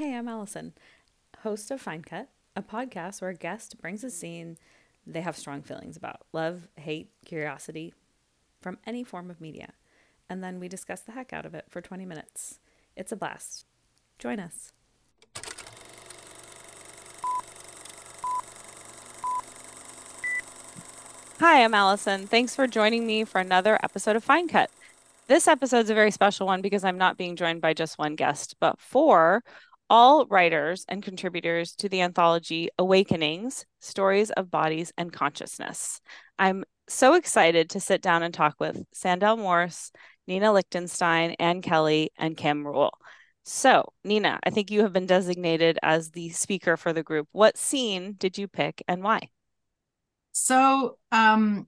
Hey, I'm Alyson, host of Fine Cut, a podcast where a guest brings a scene they have strong feelings about love, hate, curiosity from any form of media. And then we discuss the heck out of it for 20 minutes. It's a blast. Join us. Hi, I'm Alyson. Thanks for joining me for another episode of Fine Cut. This episode's a very special one because I'm not being joined by just one guest, but four all writers and contributors to the anthology Awakenings Stories of Bodies and Consciousness. I'm so excited to sit down and talk with Sandell Morse, Nina Lichtenstein, Ann Kelly, and Kim Ruehl. So, Nina, I think you have been designated as the speaker for the group. What scene did you pick and why? So, um,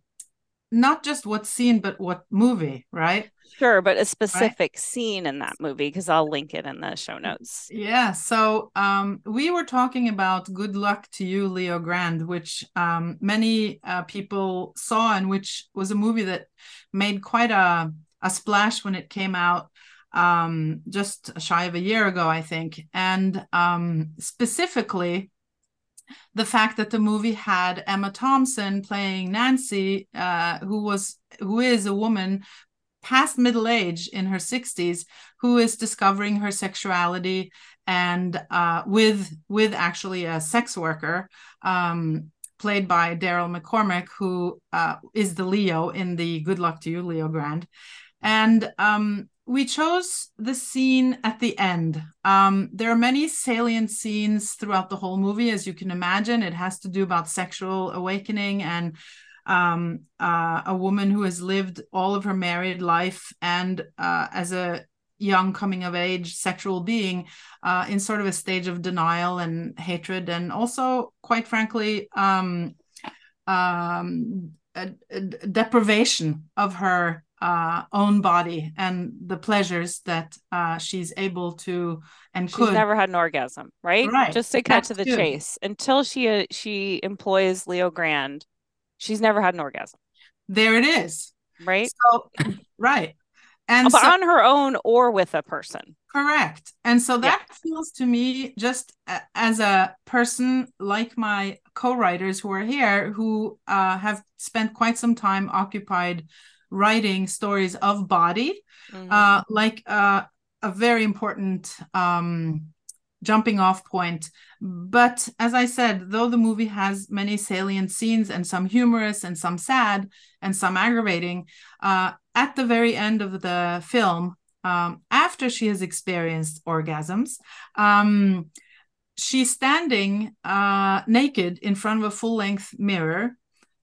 not just what scene, but what movie, right? Sure, but a specific right? scene in that movie because I'll link it in the show notes. Yeah. So um, we were talking about "Good Luck to You, Leo Grande," which um, many uh, people saw, and which was a movie that made quite a a splash when it came out um, just shy of a year ago, I think, and um, specifically the fact that the movie had Emma Thompson playing Nancy, uh, who was who is a woman past middle age in her 60s who is discovering her sexuality and uh, with with actually a sex worker um, played by Daryl McCormack, who uh, is the Leo in the Good Luck to You, Leo Grande. And um, we chose the scene at the end. Um, there are many salient scenes throughout the whole movie, as you can imagine. It has to do about sexual awakening and um, uh, a woman who has lived all of her married life and uh, as a young coming of age sexual being uh, in sort of a stage of denial and hatred, and also, quite frankly, um, um, deprivation of her uh, own body and the pleasures that uh, she's able to and she's could. never had an orgasm, right? Right. Just to cut That's to the good. chase, until she uh, she employs Leo Grand, she's never had an orgasm. There it is. Right. So, right. And so, on her own or with a person. Correct. And so that yeah. feels to me just as a person like my co-writers who are here who uh, have spent quite some time occupied writing stories of body, mm-hmm. uh, like uh, a very important um, jumping off point. But as I said, though the movie has many salient scenes and some humorous and some sad and some aggravating, uh, at the very end of the film, um, after she has experienced orgasms, um, she's standing uh, naked in front of a full length mirror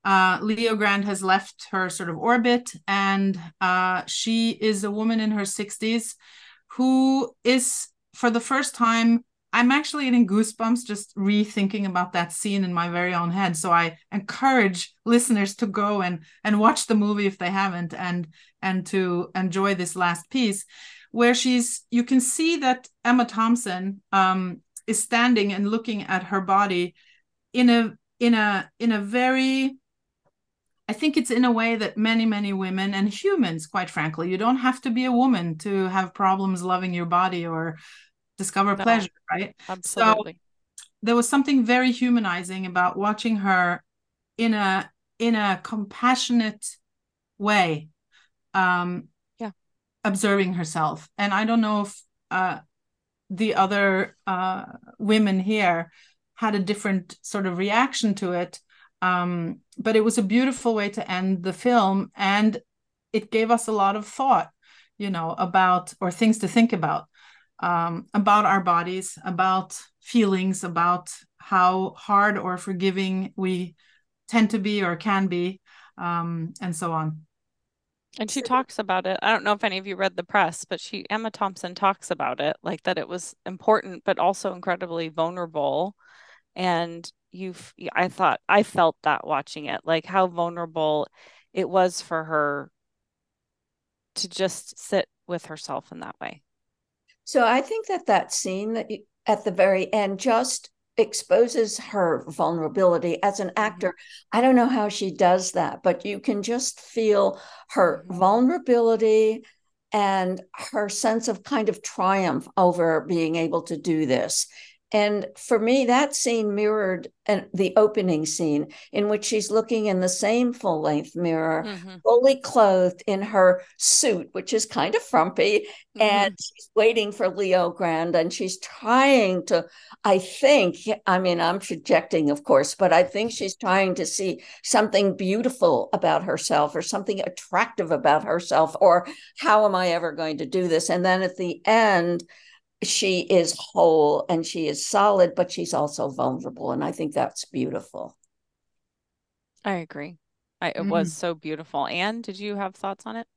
uh, Leo Grande has left her sort of orbit, and uh, she is a woman in her 60s who is, for the first time, I'm actually getting goosebumps just rethinking about that scene in my very own head. So I encourage listeners to go and and watch the movie if they haven't, and and to enjoy this last piece, where she's you can see that Emma Thompson um, is standing and looking at her body in a in a in a very I think it's in a way that many, many women and humans, quite frankly, you don't have to be a woman to have problems loving your body or discover no, pleasure, right? Absolutely. So there was something very humanizing about watching her in a in a compassionate way, um, yeah, observing herself. And I don't know if uh, the other uh, women here had a different sort of reaction to it um, but it was a beautiful way to end the film, and it gave us a lot of thought, you know, about or things to think about um, about our bodies, about feelings, about how hard or forgiving we tend to be or can be, um, and so on. And she talks about it. I don't know if any of you read the press, but she Emma Thompson talks about it, like that it was important, but also incredibly vulnerable. And you've i thought i felt that watching it like how vulnerable it was for her to just sit with herself in that way so i think that that scene that you, at the very end just exposes her vulnerability as an mm-hmm. actor i don't know how she does that but you can just feel her mm-hmm. vulnerability and her sense of kind of triumph over being able to do this. And for me, that scene mirrored the opening scene in which she's looking in the same full length mirror, mm-hmm. fully clothed in her suit, which is kind of frumpy. Mm-hmm. And she's waiting for Leo Grand and she's trying to, I think, I mean, I'm projecting, of course, but I think she's trying to see something beautiful about herself or something attractive about herself, or how am I ever going to do this? And then at the end, she is whole and she is solid, but she's also vulnerable. And I think that's beautiful. I agree. I, it mm-hmm. was so beautiful. Ann, did you have thoughts on it?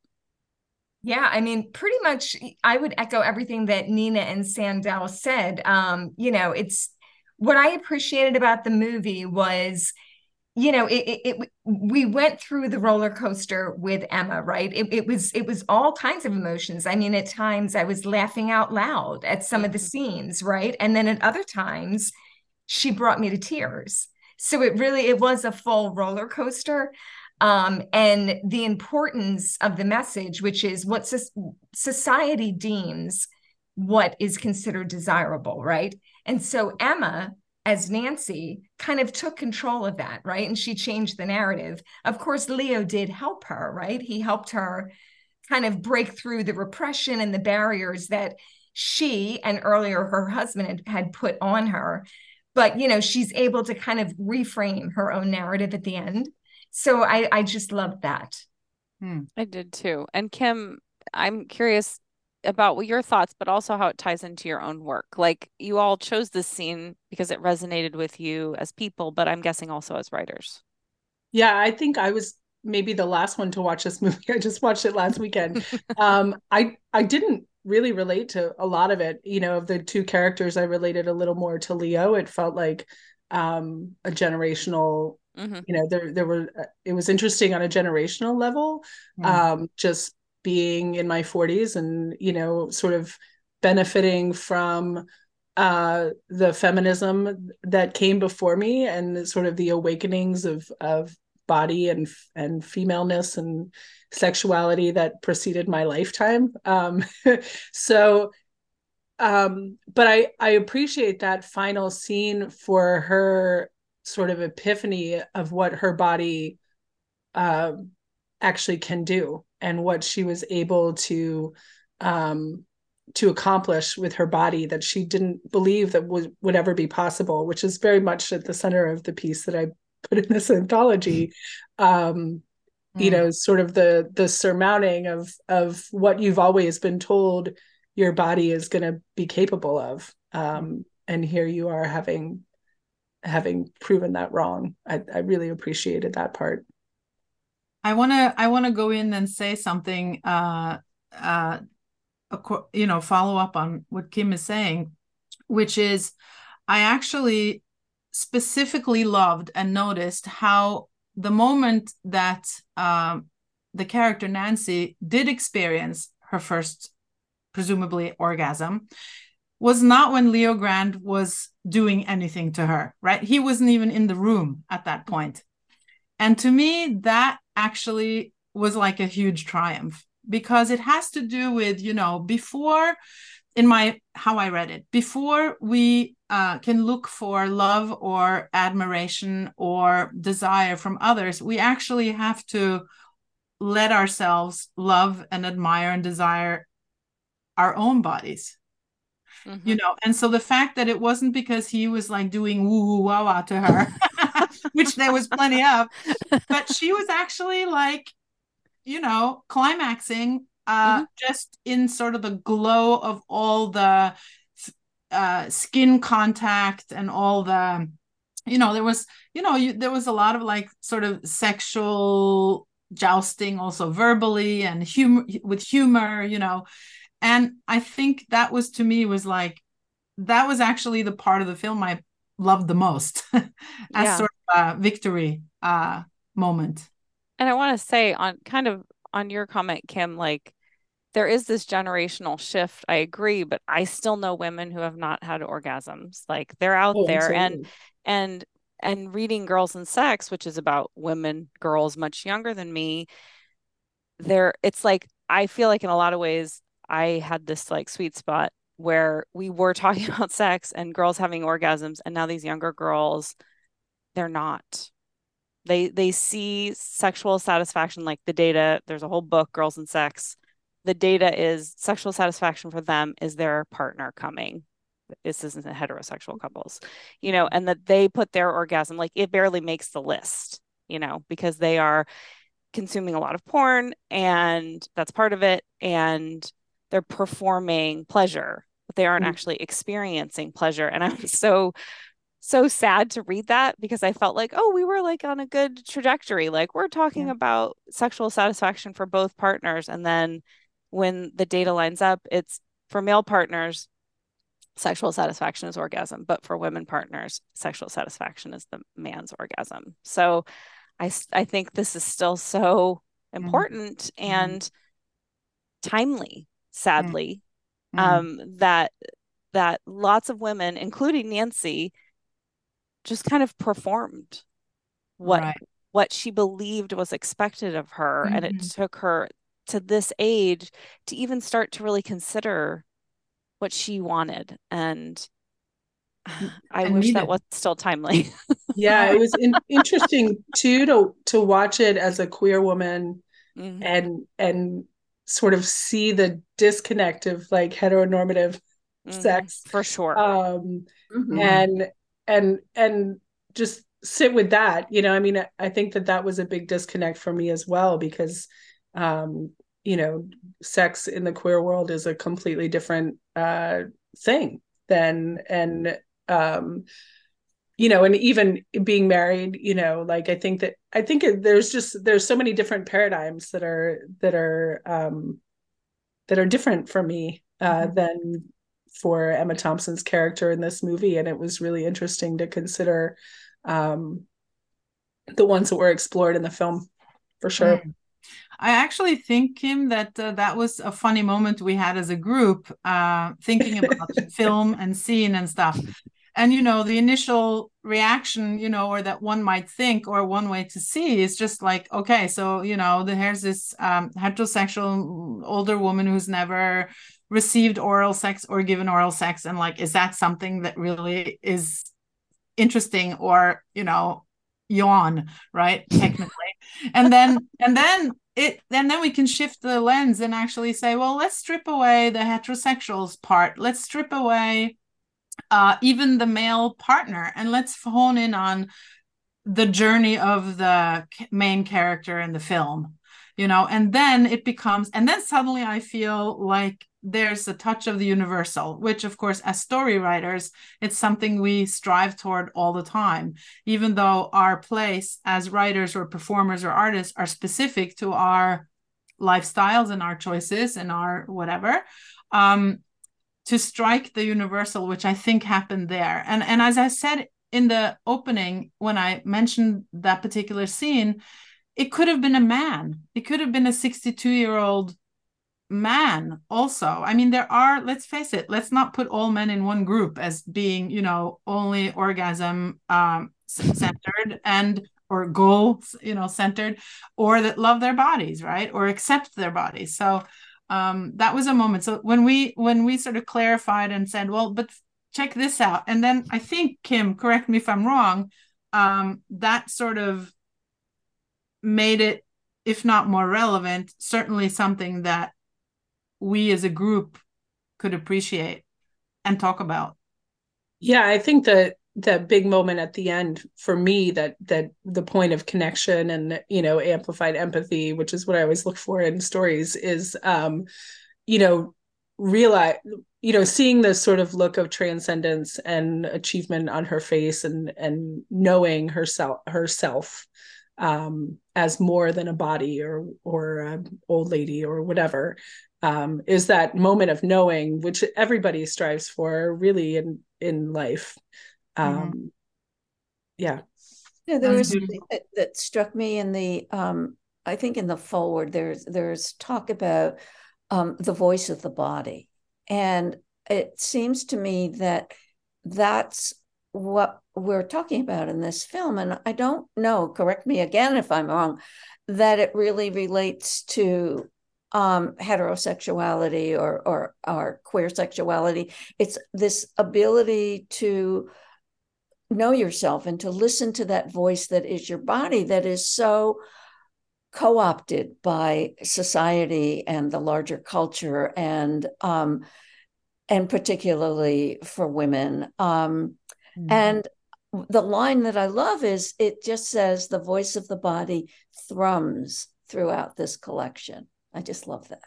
Yeah, I mean, pretty much I would echo everything that Nina and Sandell said. Um, you know, it's what I appreciated about the movie was you know it, it, it, we went through the roller coaster with emma right? It, it was it was all kinds of emotions. I mean at times i was laughing out loud at some of the mm-hmm. scenes right? And then at other times she brought me to tears. So it really it was a full roller coaster. Um, and the importance of the message which is what so- society deems what is considered desirable right? And so emma as Nancy kind of took control of that, right? And she changed the narrative. Of course, Leo did help her, right? He helped her kind of break through the repression and the barriers that she and earlier her husband had, had put on her. But, you know, she's able to kind of reframe her own narrative at the end. So I, I just loved that. Hmm. I did too. And Kim, I'm curious about what your thoughts, but also how it ties into your own work. Like you all chose this scene because it resonated with you as people, but I'm guessing also as writers. Yeah, I think I was maybe the last one to watch this movie. I just watched it last weekend. um, I I didn't really relate to a lot of it. You know, of the two characters, I related a little more to Leo. It felt like um, a generational. Mm-hmm. You know, there there were. Uh, it was interesting on a generational level. Mm-hmm. Um, just being in my 40s and you know sort of benefiting from uh the feminism that came before me and sort of the awakenings of of body and and femaleness and sexuality that preceded my lifetime. Um so um but i i appreciate that final scene for her sort of epiphany of what her body uh, actually can do and what she was able to um, to accomplish with her body that she didn't believe that would, would ever be possible, which is very much at the center of the piece that I put in this anthology. Um, mm. You know, sort of the the surmounting of of what you've always been told your body is going to be capable of, um, and here you are having having proven that wrong. I, I really appreciated that part. I want to I want to go in and say something uh uh you know follow up on what Kim is saying which is I actually specifically loved and noticed how the moment that um, the character Nancy did experience her first presumably orgasm was not when Leo Grand was doing anything to her, right? He wasn't even in the room at that point. And to me, that actually was like a huge triumph because it has to do with, you know, before in my how I read it, before we uh, can look for love or admiration or desire from others, we actually have to let ourselves love and admire and desire our own bodies. Mm-hmm. You know, and so the fact that it wasn't because he was like doing woo woo wah wah to her which there was plenty of. But she was actually like, you know, climaxing uh, mm-hmm. just in sort of the glow of all the uh, skin contact and all the, you know, there was, you know, you, there was a lot of like sort of sexual jousting also verbally and humor with humor, you know. And I think that was to me was like that was actually the part of the film I loved the most as yeah. sort a victory uh, moment. And I want to say on kind of on your comment, Kim, like there is this generational shift. I agree, but I still know women who have not had orgasms. Like they're out oh, there absolutely. and and and reading Girls and Sex, which is about women, girls much younger than me, there it's like I feel like in a lot of ways, I had this like sweet spot where we were talking about sex and girls having orgasms, and now these younger girls, they're not. They they see sexual satisfaction like the data. There's a whole book, Girls and Sex. The data is sexual satisfaction for them is their partner coming. This isn't heterosexual couples, you know, and that they put their orgasm like it barely makes the list, you know, because they are consuming a lot of porn and that's part of it and they're performing pleasure but they aren't mm-hmm. actually experiencing pleasure and i was so so sad to read that because i felt like oh we were like on a good trajectory like we're talking yeah. about sexual satisfaction for both partners and then when the data lines up it's for male partners sexual satisfaction is orgasm but for women partners sexual satisfaction is the man's orgasm so I, I think this is still so mm-hmm. important mm-hmm. and timely, sadly, mm-hmm. um, that that lots of women, including Nancy, just kind of performed what right. what she believed was expected of her, mm-hmm. and it mm-hmm. took her to this age to even start to really consider what she wanted and I and wish that was still timely. yeah, it was in- interesting too to to watch it as a queer woman mm-hmm. and and sort of see the disconnect of like heteronormative mm-hmm. sex for sure. Um mm-hmm. and and and just sit with that, you know, I mean I think that that was a big disconnect for me as well because um you know, sex in the queer world is a completely different uh thing than and um you know and even being married you know like i think that i think there's just there's so many different paradigms that are that are um that are different for me uh mm-hmm. than for emma thompson's character in this movie and it was really interesting to consider um the ones that were explored in the film for sure mm. I actually think, Kim, that uh, that was a funny moment we had as a group, uh, thinking about film and scene and stuff and you know the initial reaction you know or that one might think or one way to see is just like okay so you know the, here's this um, heterosexual older woman who's never received oral sex or given oral sex and like is that something that really is interesting or you know yawn right technically and then and then it and then we can shift the lens and actually say well let's strip away the heterosexuals part let's strip away uh, even the male partner. And let's hone in on the journey of the main character in the film, you know, and then it becomes, and then suddenly I feel like there's a touch of the universal, which, of course, as story writers, it's something we strive toward all the time, even though our place as writers or performers or artists are specific to our lifestyles and our choices and our whatever. Um, to strike the universal, which I think happened there. And and as I said in the opening, when I mentioned that particular scene, it could have been a man. It could have been a 62 year old man also i mean there are let's face it let's not put all men in one group as being you know only orgasm um centered and or goal you know centered or that love their bodies right or accept their bodies so um, that was a moment. So when we when we sort of clarified and said, well, but check this out, and then I think Kim, correct me if I'm wrong, um, that sort of made it, if not more relevant, certainly something that we as a group could appreciate and talk about. Yeah, I think that that big moment at the end for me that that the point of connection and you know amplified empathy which is what i always look for in stories is um you know realize you know seeing this sort of look of transcendence and achievement on her face and and knowing herself herself um as more than a body or or an old lady or whatever um is that moment of knowing which everybody strives for really in in life Mm-hmm. um mm-hmm. yeah yeah there was something that, that struck me in the um i think in the forward there's there's talk about um the voice of the body and it seems to me that that's what we're talking about in this film and i don't know correct me again if i'm wrong that it really relates to um, heterosexuality or, or or queer sexuality. It's this ability to know yourself and to listen to that voice that is your body that is so co-opted by society and the larger culture and um, and particularly for women um, mm-hmm. and the line that i love is it just says the voice of the body thrums throughout this collection. I just love that.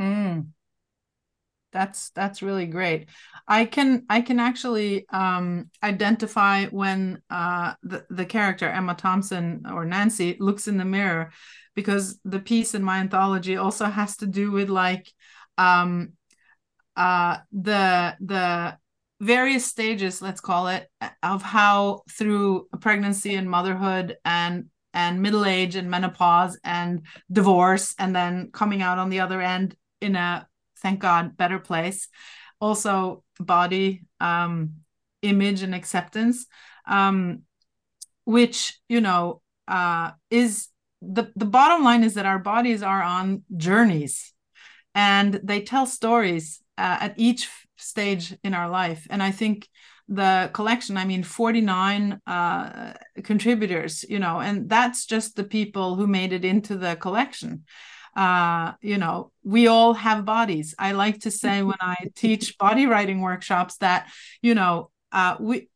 Mm. That's that's really great. I can i can actually um identify when uh the, the character emma thompson or nancy looks in the mirror because the piece in my anthology also has to do with like um uh the the various stages let's call it of how through pregnancy and motherhood and and middle age and menopause and divorce and then coming out on the other end in a thank God, better place. Also, body um, image and acceptance, um, which you know uh, is the the bottom line is that our bodies are on journeys, and they tell stories uh, at each stage in our life. And I think the collection i mean 49 uh, contributors you know and that's just the people who made it into the collection uh, you know, we all have bodies. I like to say when I teach body writing workshops that, you know, uh, we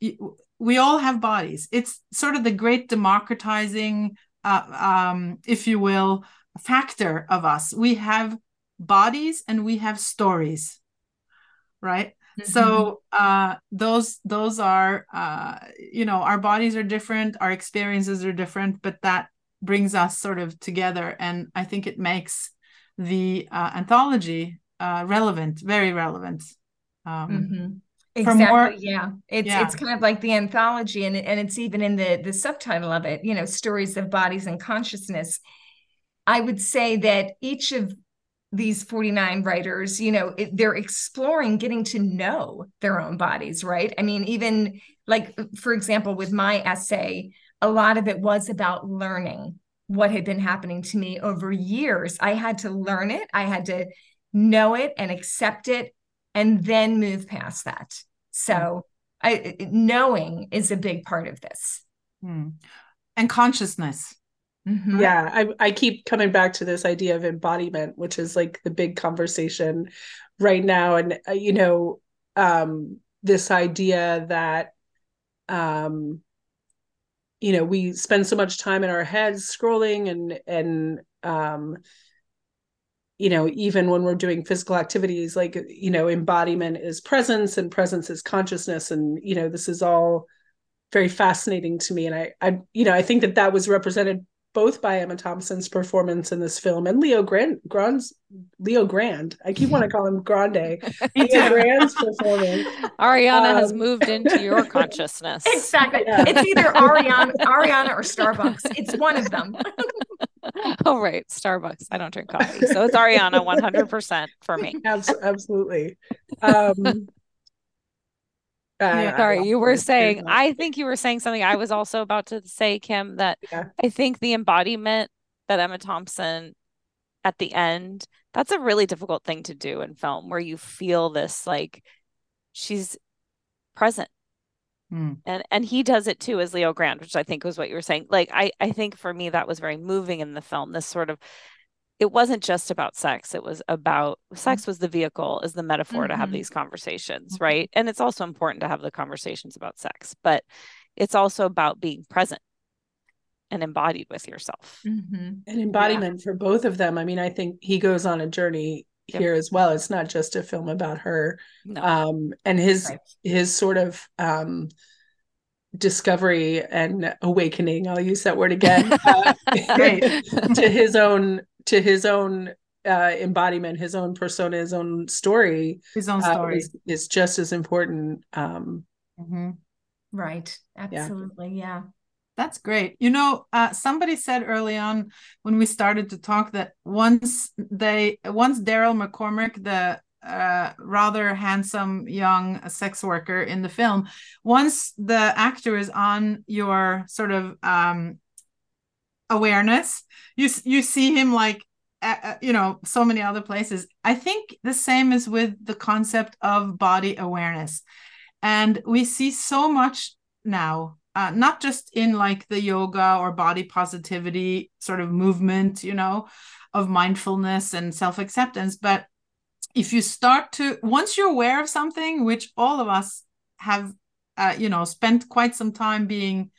we all have bodies. It's sort of the great democratizing, uh, um, if you will, factor of us. We have bodies and we have stories, right? Mm-hmm. So uh, those those are uh, you know our bodies are different, our experiences are different, but that brings us sort of together and i think it makes the uh, anthology uh, relevant very relevant um, mm-hmm. Exactly. More, yeah. It's yeah. it's kind of like the anthology and and it's even in the the subtitle of it, you know, stories of bodies and consciousness. I would say that each of these 49 writers, you know, it, they're exploring getting to know their own bodies, right? I mean, even like for example with my essay, a lot of it was about learning what had been happening to me over years. I had to learn it, I had to know it and accept it, and then move past that. So, I, knowing is a big part of this. Hmm. And consciousness. Mm-hmm. Yeah, I, I keep coming back to this idea of embodiment, which is like the big conversation right now. And, uh, you know, um, this idea that um, you know we spend so much time in our heads scrolling and and um you know even when we're doing physical activities like you know embodiment is presence and presence is consciousness and you know this is all very fascinating to me and i i you know i think that that was represented both by Emma Thompson's performance in this film and Leo Grand Grand's Leo Grand. I keep want to call him Grande. Leo Grand's performance. Ariana um, has moved into your consciousness. Exactly. Yeah. It's either Ariana, Ariana or Starbucks. It's one of them. oh right, Starbucks. I don't drink coffee, so it's Ariana, one hundred percent for me. Absolutely. Um, uh, Sorry, you were saying, I think you were saying something I was also about to say, Kim, that yeah. I think the embodiment that Emma Thompson at the end, that's a really difficult thing to do in film where you feel this like she's present. Hmm. And and he does it too as Leo Grand, which I think was what you were saying. Like I I think for me that was very moving in the film. This sort of it wasn't just about sex it was about sex mm-hmm. was the vehicle is the metaphor mm-hmm. to have mm-hmm. these conversations mm-hmm. right and it's also important to have the conversations about sex but it's also about being present and embodied with yourself mm-hmm. an embodiment yeah. for both of them i mean i think he goes on a journey yep. here as well it's not just a film about her no. um and his right. his sort of um discovery and awakening i'll use that word again uh, to his own to his own uh, embodiment, his own persona, his own story, his own story uh, is, is, just as important. Um, mm-hmm. Right. Absolutely. Yeah. yeah. That's great. You know, uh, somebody said early on when we started to talk that once they, once Daryl McCormack, the uh, rather handsome young sex worker in the film, once the actor is on your sort of um, awareness, you you see him like you know so many other places. I think the same is with the concept of body awareness. And we see so much now uh, not just in like the yoga or body positivity sort of movement you know of mindfulness and self-acceptance but if you start to once you're aware of something which all of us have uh, you know spent quite some time being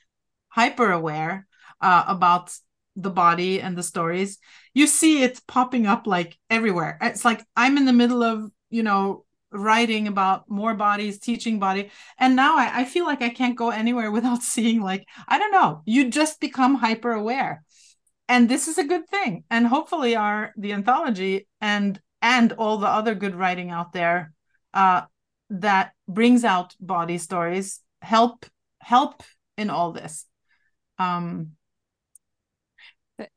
hyper aware uh, about the body and the stories you see it popping up like everywhere. It's like i'm in the middle of you know writing about more bodies teaching body and now I, I feel like i can't go anywhere without seeing like i don't know you just become hyper aware and this is a good thing. And hopefully our the anthology and and all the other good writing out there uh that brings out body stories help help in all this. Um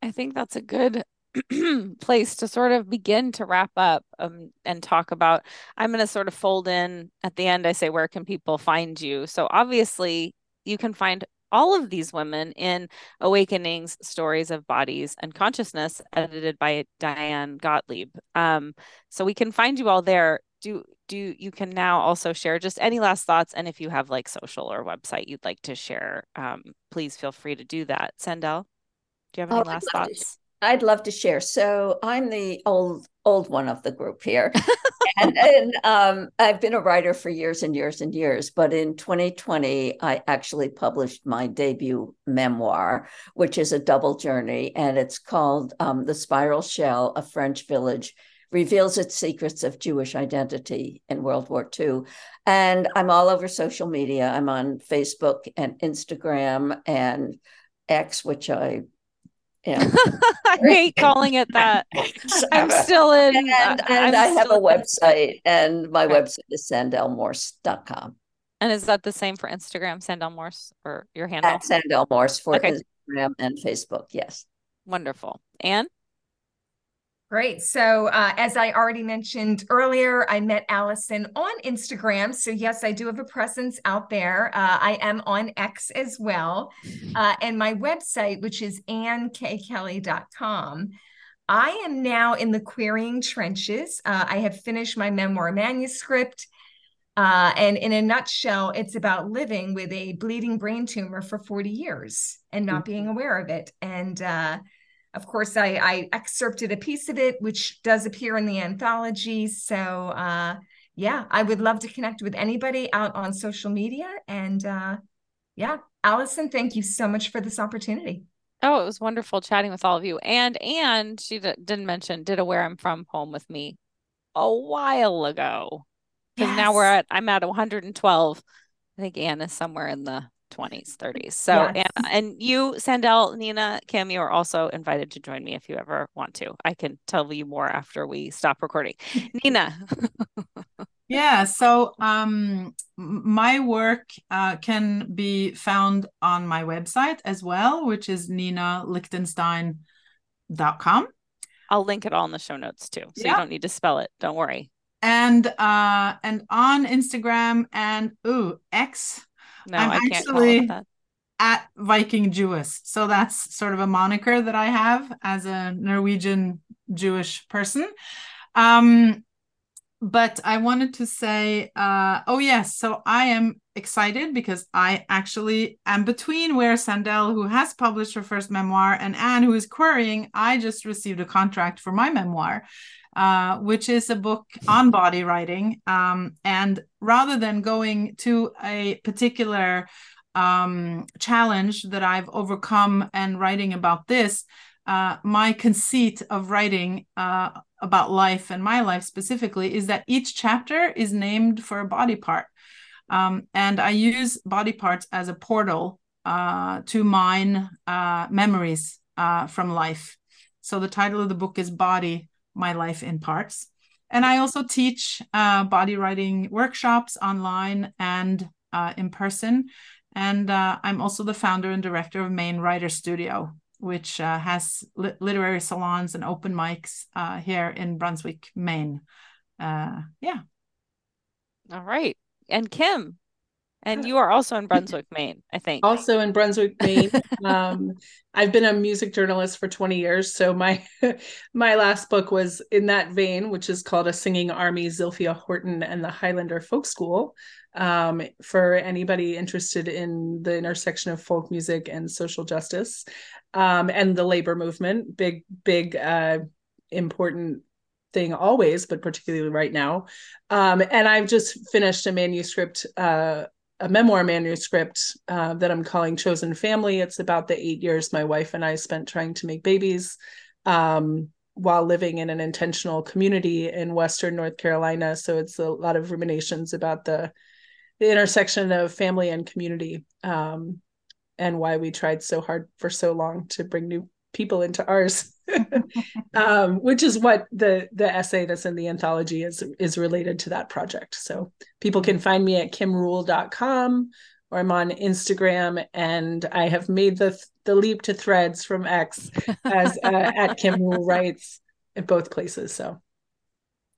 I think that's a good place to sort of begin to wrap up um, and talk about. I'm going to sort of fold in at the end. I say, where can people find you? So obviously, you can find all of these women in Awakenings Stories of Bodies and Consciousness, edited by Diane Gottlieb. Um, so we can find you all there. Do do you can now also share just any last thoughts and if you have like social or website you'd like to share, um, please feel free to do that. Sandell. Do you have any oh, last I'd thoughts? To, I'd love to share. So I'm the old old one of the group here, and, and um, I've been a writer for years and years and years. But in 2020, I actually published my debut memoir, which is a double journey, and it's called um, "The Spiral Shell: A French Village." reveals its secrets of Jewish identity in World War II. And I'm all over social media. I'm on Facebook and Instagram and X, which I yeah. I hate calling it that. I'm still in. And, and I have a website, and my okay. website is sandellmorse.com. And is that the same for Instagram, Sandell Morse, or your handle? At Sandell Morse for okay. Instagram and Facebook. Yes. Wonderful. And Great. So, uh, as I already mentioned earlier, I met Alyson on Instagram. So, yes, I do have a presence out there. Uh, I am on X as well. Uh, and my website, which is annkkelly.com. I am now in the querying trenches. Uh, I have finished my memoir manuscript. Uh, and in a nutshell, it's about living with a bleeding brain tumor for 40 years and not being mm-hmm. aware of it. And, uh, of course, I, I excerpted a piece of it, which does appear in the anthology. So, uh, yeah, I would love to connect with anybody out on social media. And uh, yeah, Alyson, thank you so much for this opportunity. Oh, it was wonderful chatting with all of you. And and she d- didn't mention did a where I'm from home with me a while ago. Because yes. now we're at I'm at 112. I think Ann is somewhere in the 20s 30s so yes. and, and you sandell nina kim you are also invited to join me if you ever want to. I can tell you more after we stop recording. Nina. Yeah so um my work uh, can be found on my website as well which is ninalichtenstein.com i'll link it all in the show notes too so yeah. you don't need to spell it. Don't worry. And uh and on instagram and ooh x no, I'm I can not actually that. at Viking Jewess. So that's sort of a moniker that I have as a Norwegian Jewish person. Um, but I wanted to say, uh, oh yes, so I am excited because I actually am between where Sandell, who has published her first memoir, and Ann, who is querying. I just received a contract for my memoir, uh, which is a book on body writing. Um, and rather than going to a particular um, challenge that I've overcome and writing about this, uh, my conceit of writing uh, about life and my life specifically is that each chapter is named for a body part. Um, and I use body parts as a portal uh, to mine uh, memories uh, from life. So the title of the book is Body my life in parts. And I also teach uh, body writing workshops online and uh, in person. And uh, I'm also the founder and director of Maine Writer Studio, which has li- literary salons and open mics here in Brunswick, Maine. Yeah. All right. And Kim, And you are also in Brunswick, Maine, I think. Also in Brunswick, Maine. um, I've been a music journalist for 20 years. So my my last book was in that vein, which is called A Singing Army, Zilphia Horton and the Highlander Folk School. Um, for anybody interested in the intersection of folk music and social justice um, and the labor movement, big, big, uh, important thing always, but particularly right now. Um, and I've just finished a manuscript uh, a memoir manuscript uh, that I'm calling Chosen Family. It's about the eight years my wife and I spent trying to make babies um, while living in an intentional community in Western North Carolina. So it's a lot of ruminations about the, the intersection of family and community um, and why we tried so hard for so long to bring new people into ours. um, which is what the the essay that's in the anthology is is related to that project. So people can find me at kimruehl.com or I'm on Instagram and I have made the the leap to threads from X as uh, at Kim Ruehl Writes at both places. So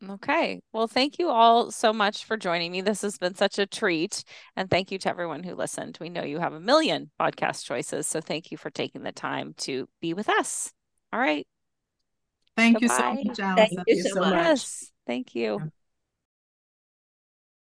Okay. Well, thank you all so much for joining me. This has been such a treat. And thank you to everyone who listened. We know you have a million podcast choices. So thank you for taking the time to be with us. All right. Thank Goodbye. you so much, Alice. Thank you so much. Yes. Thank you.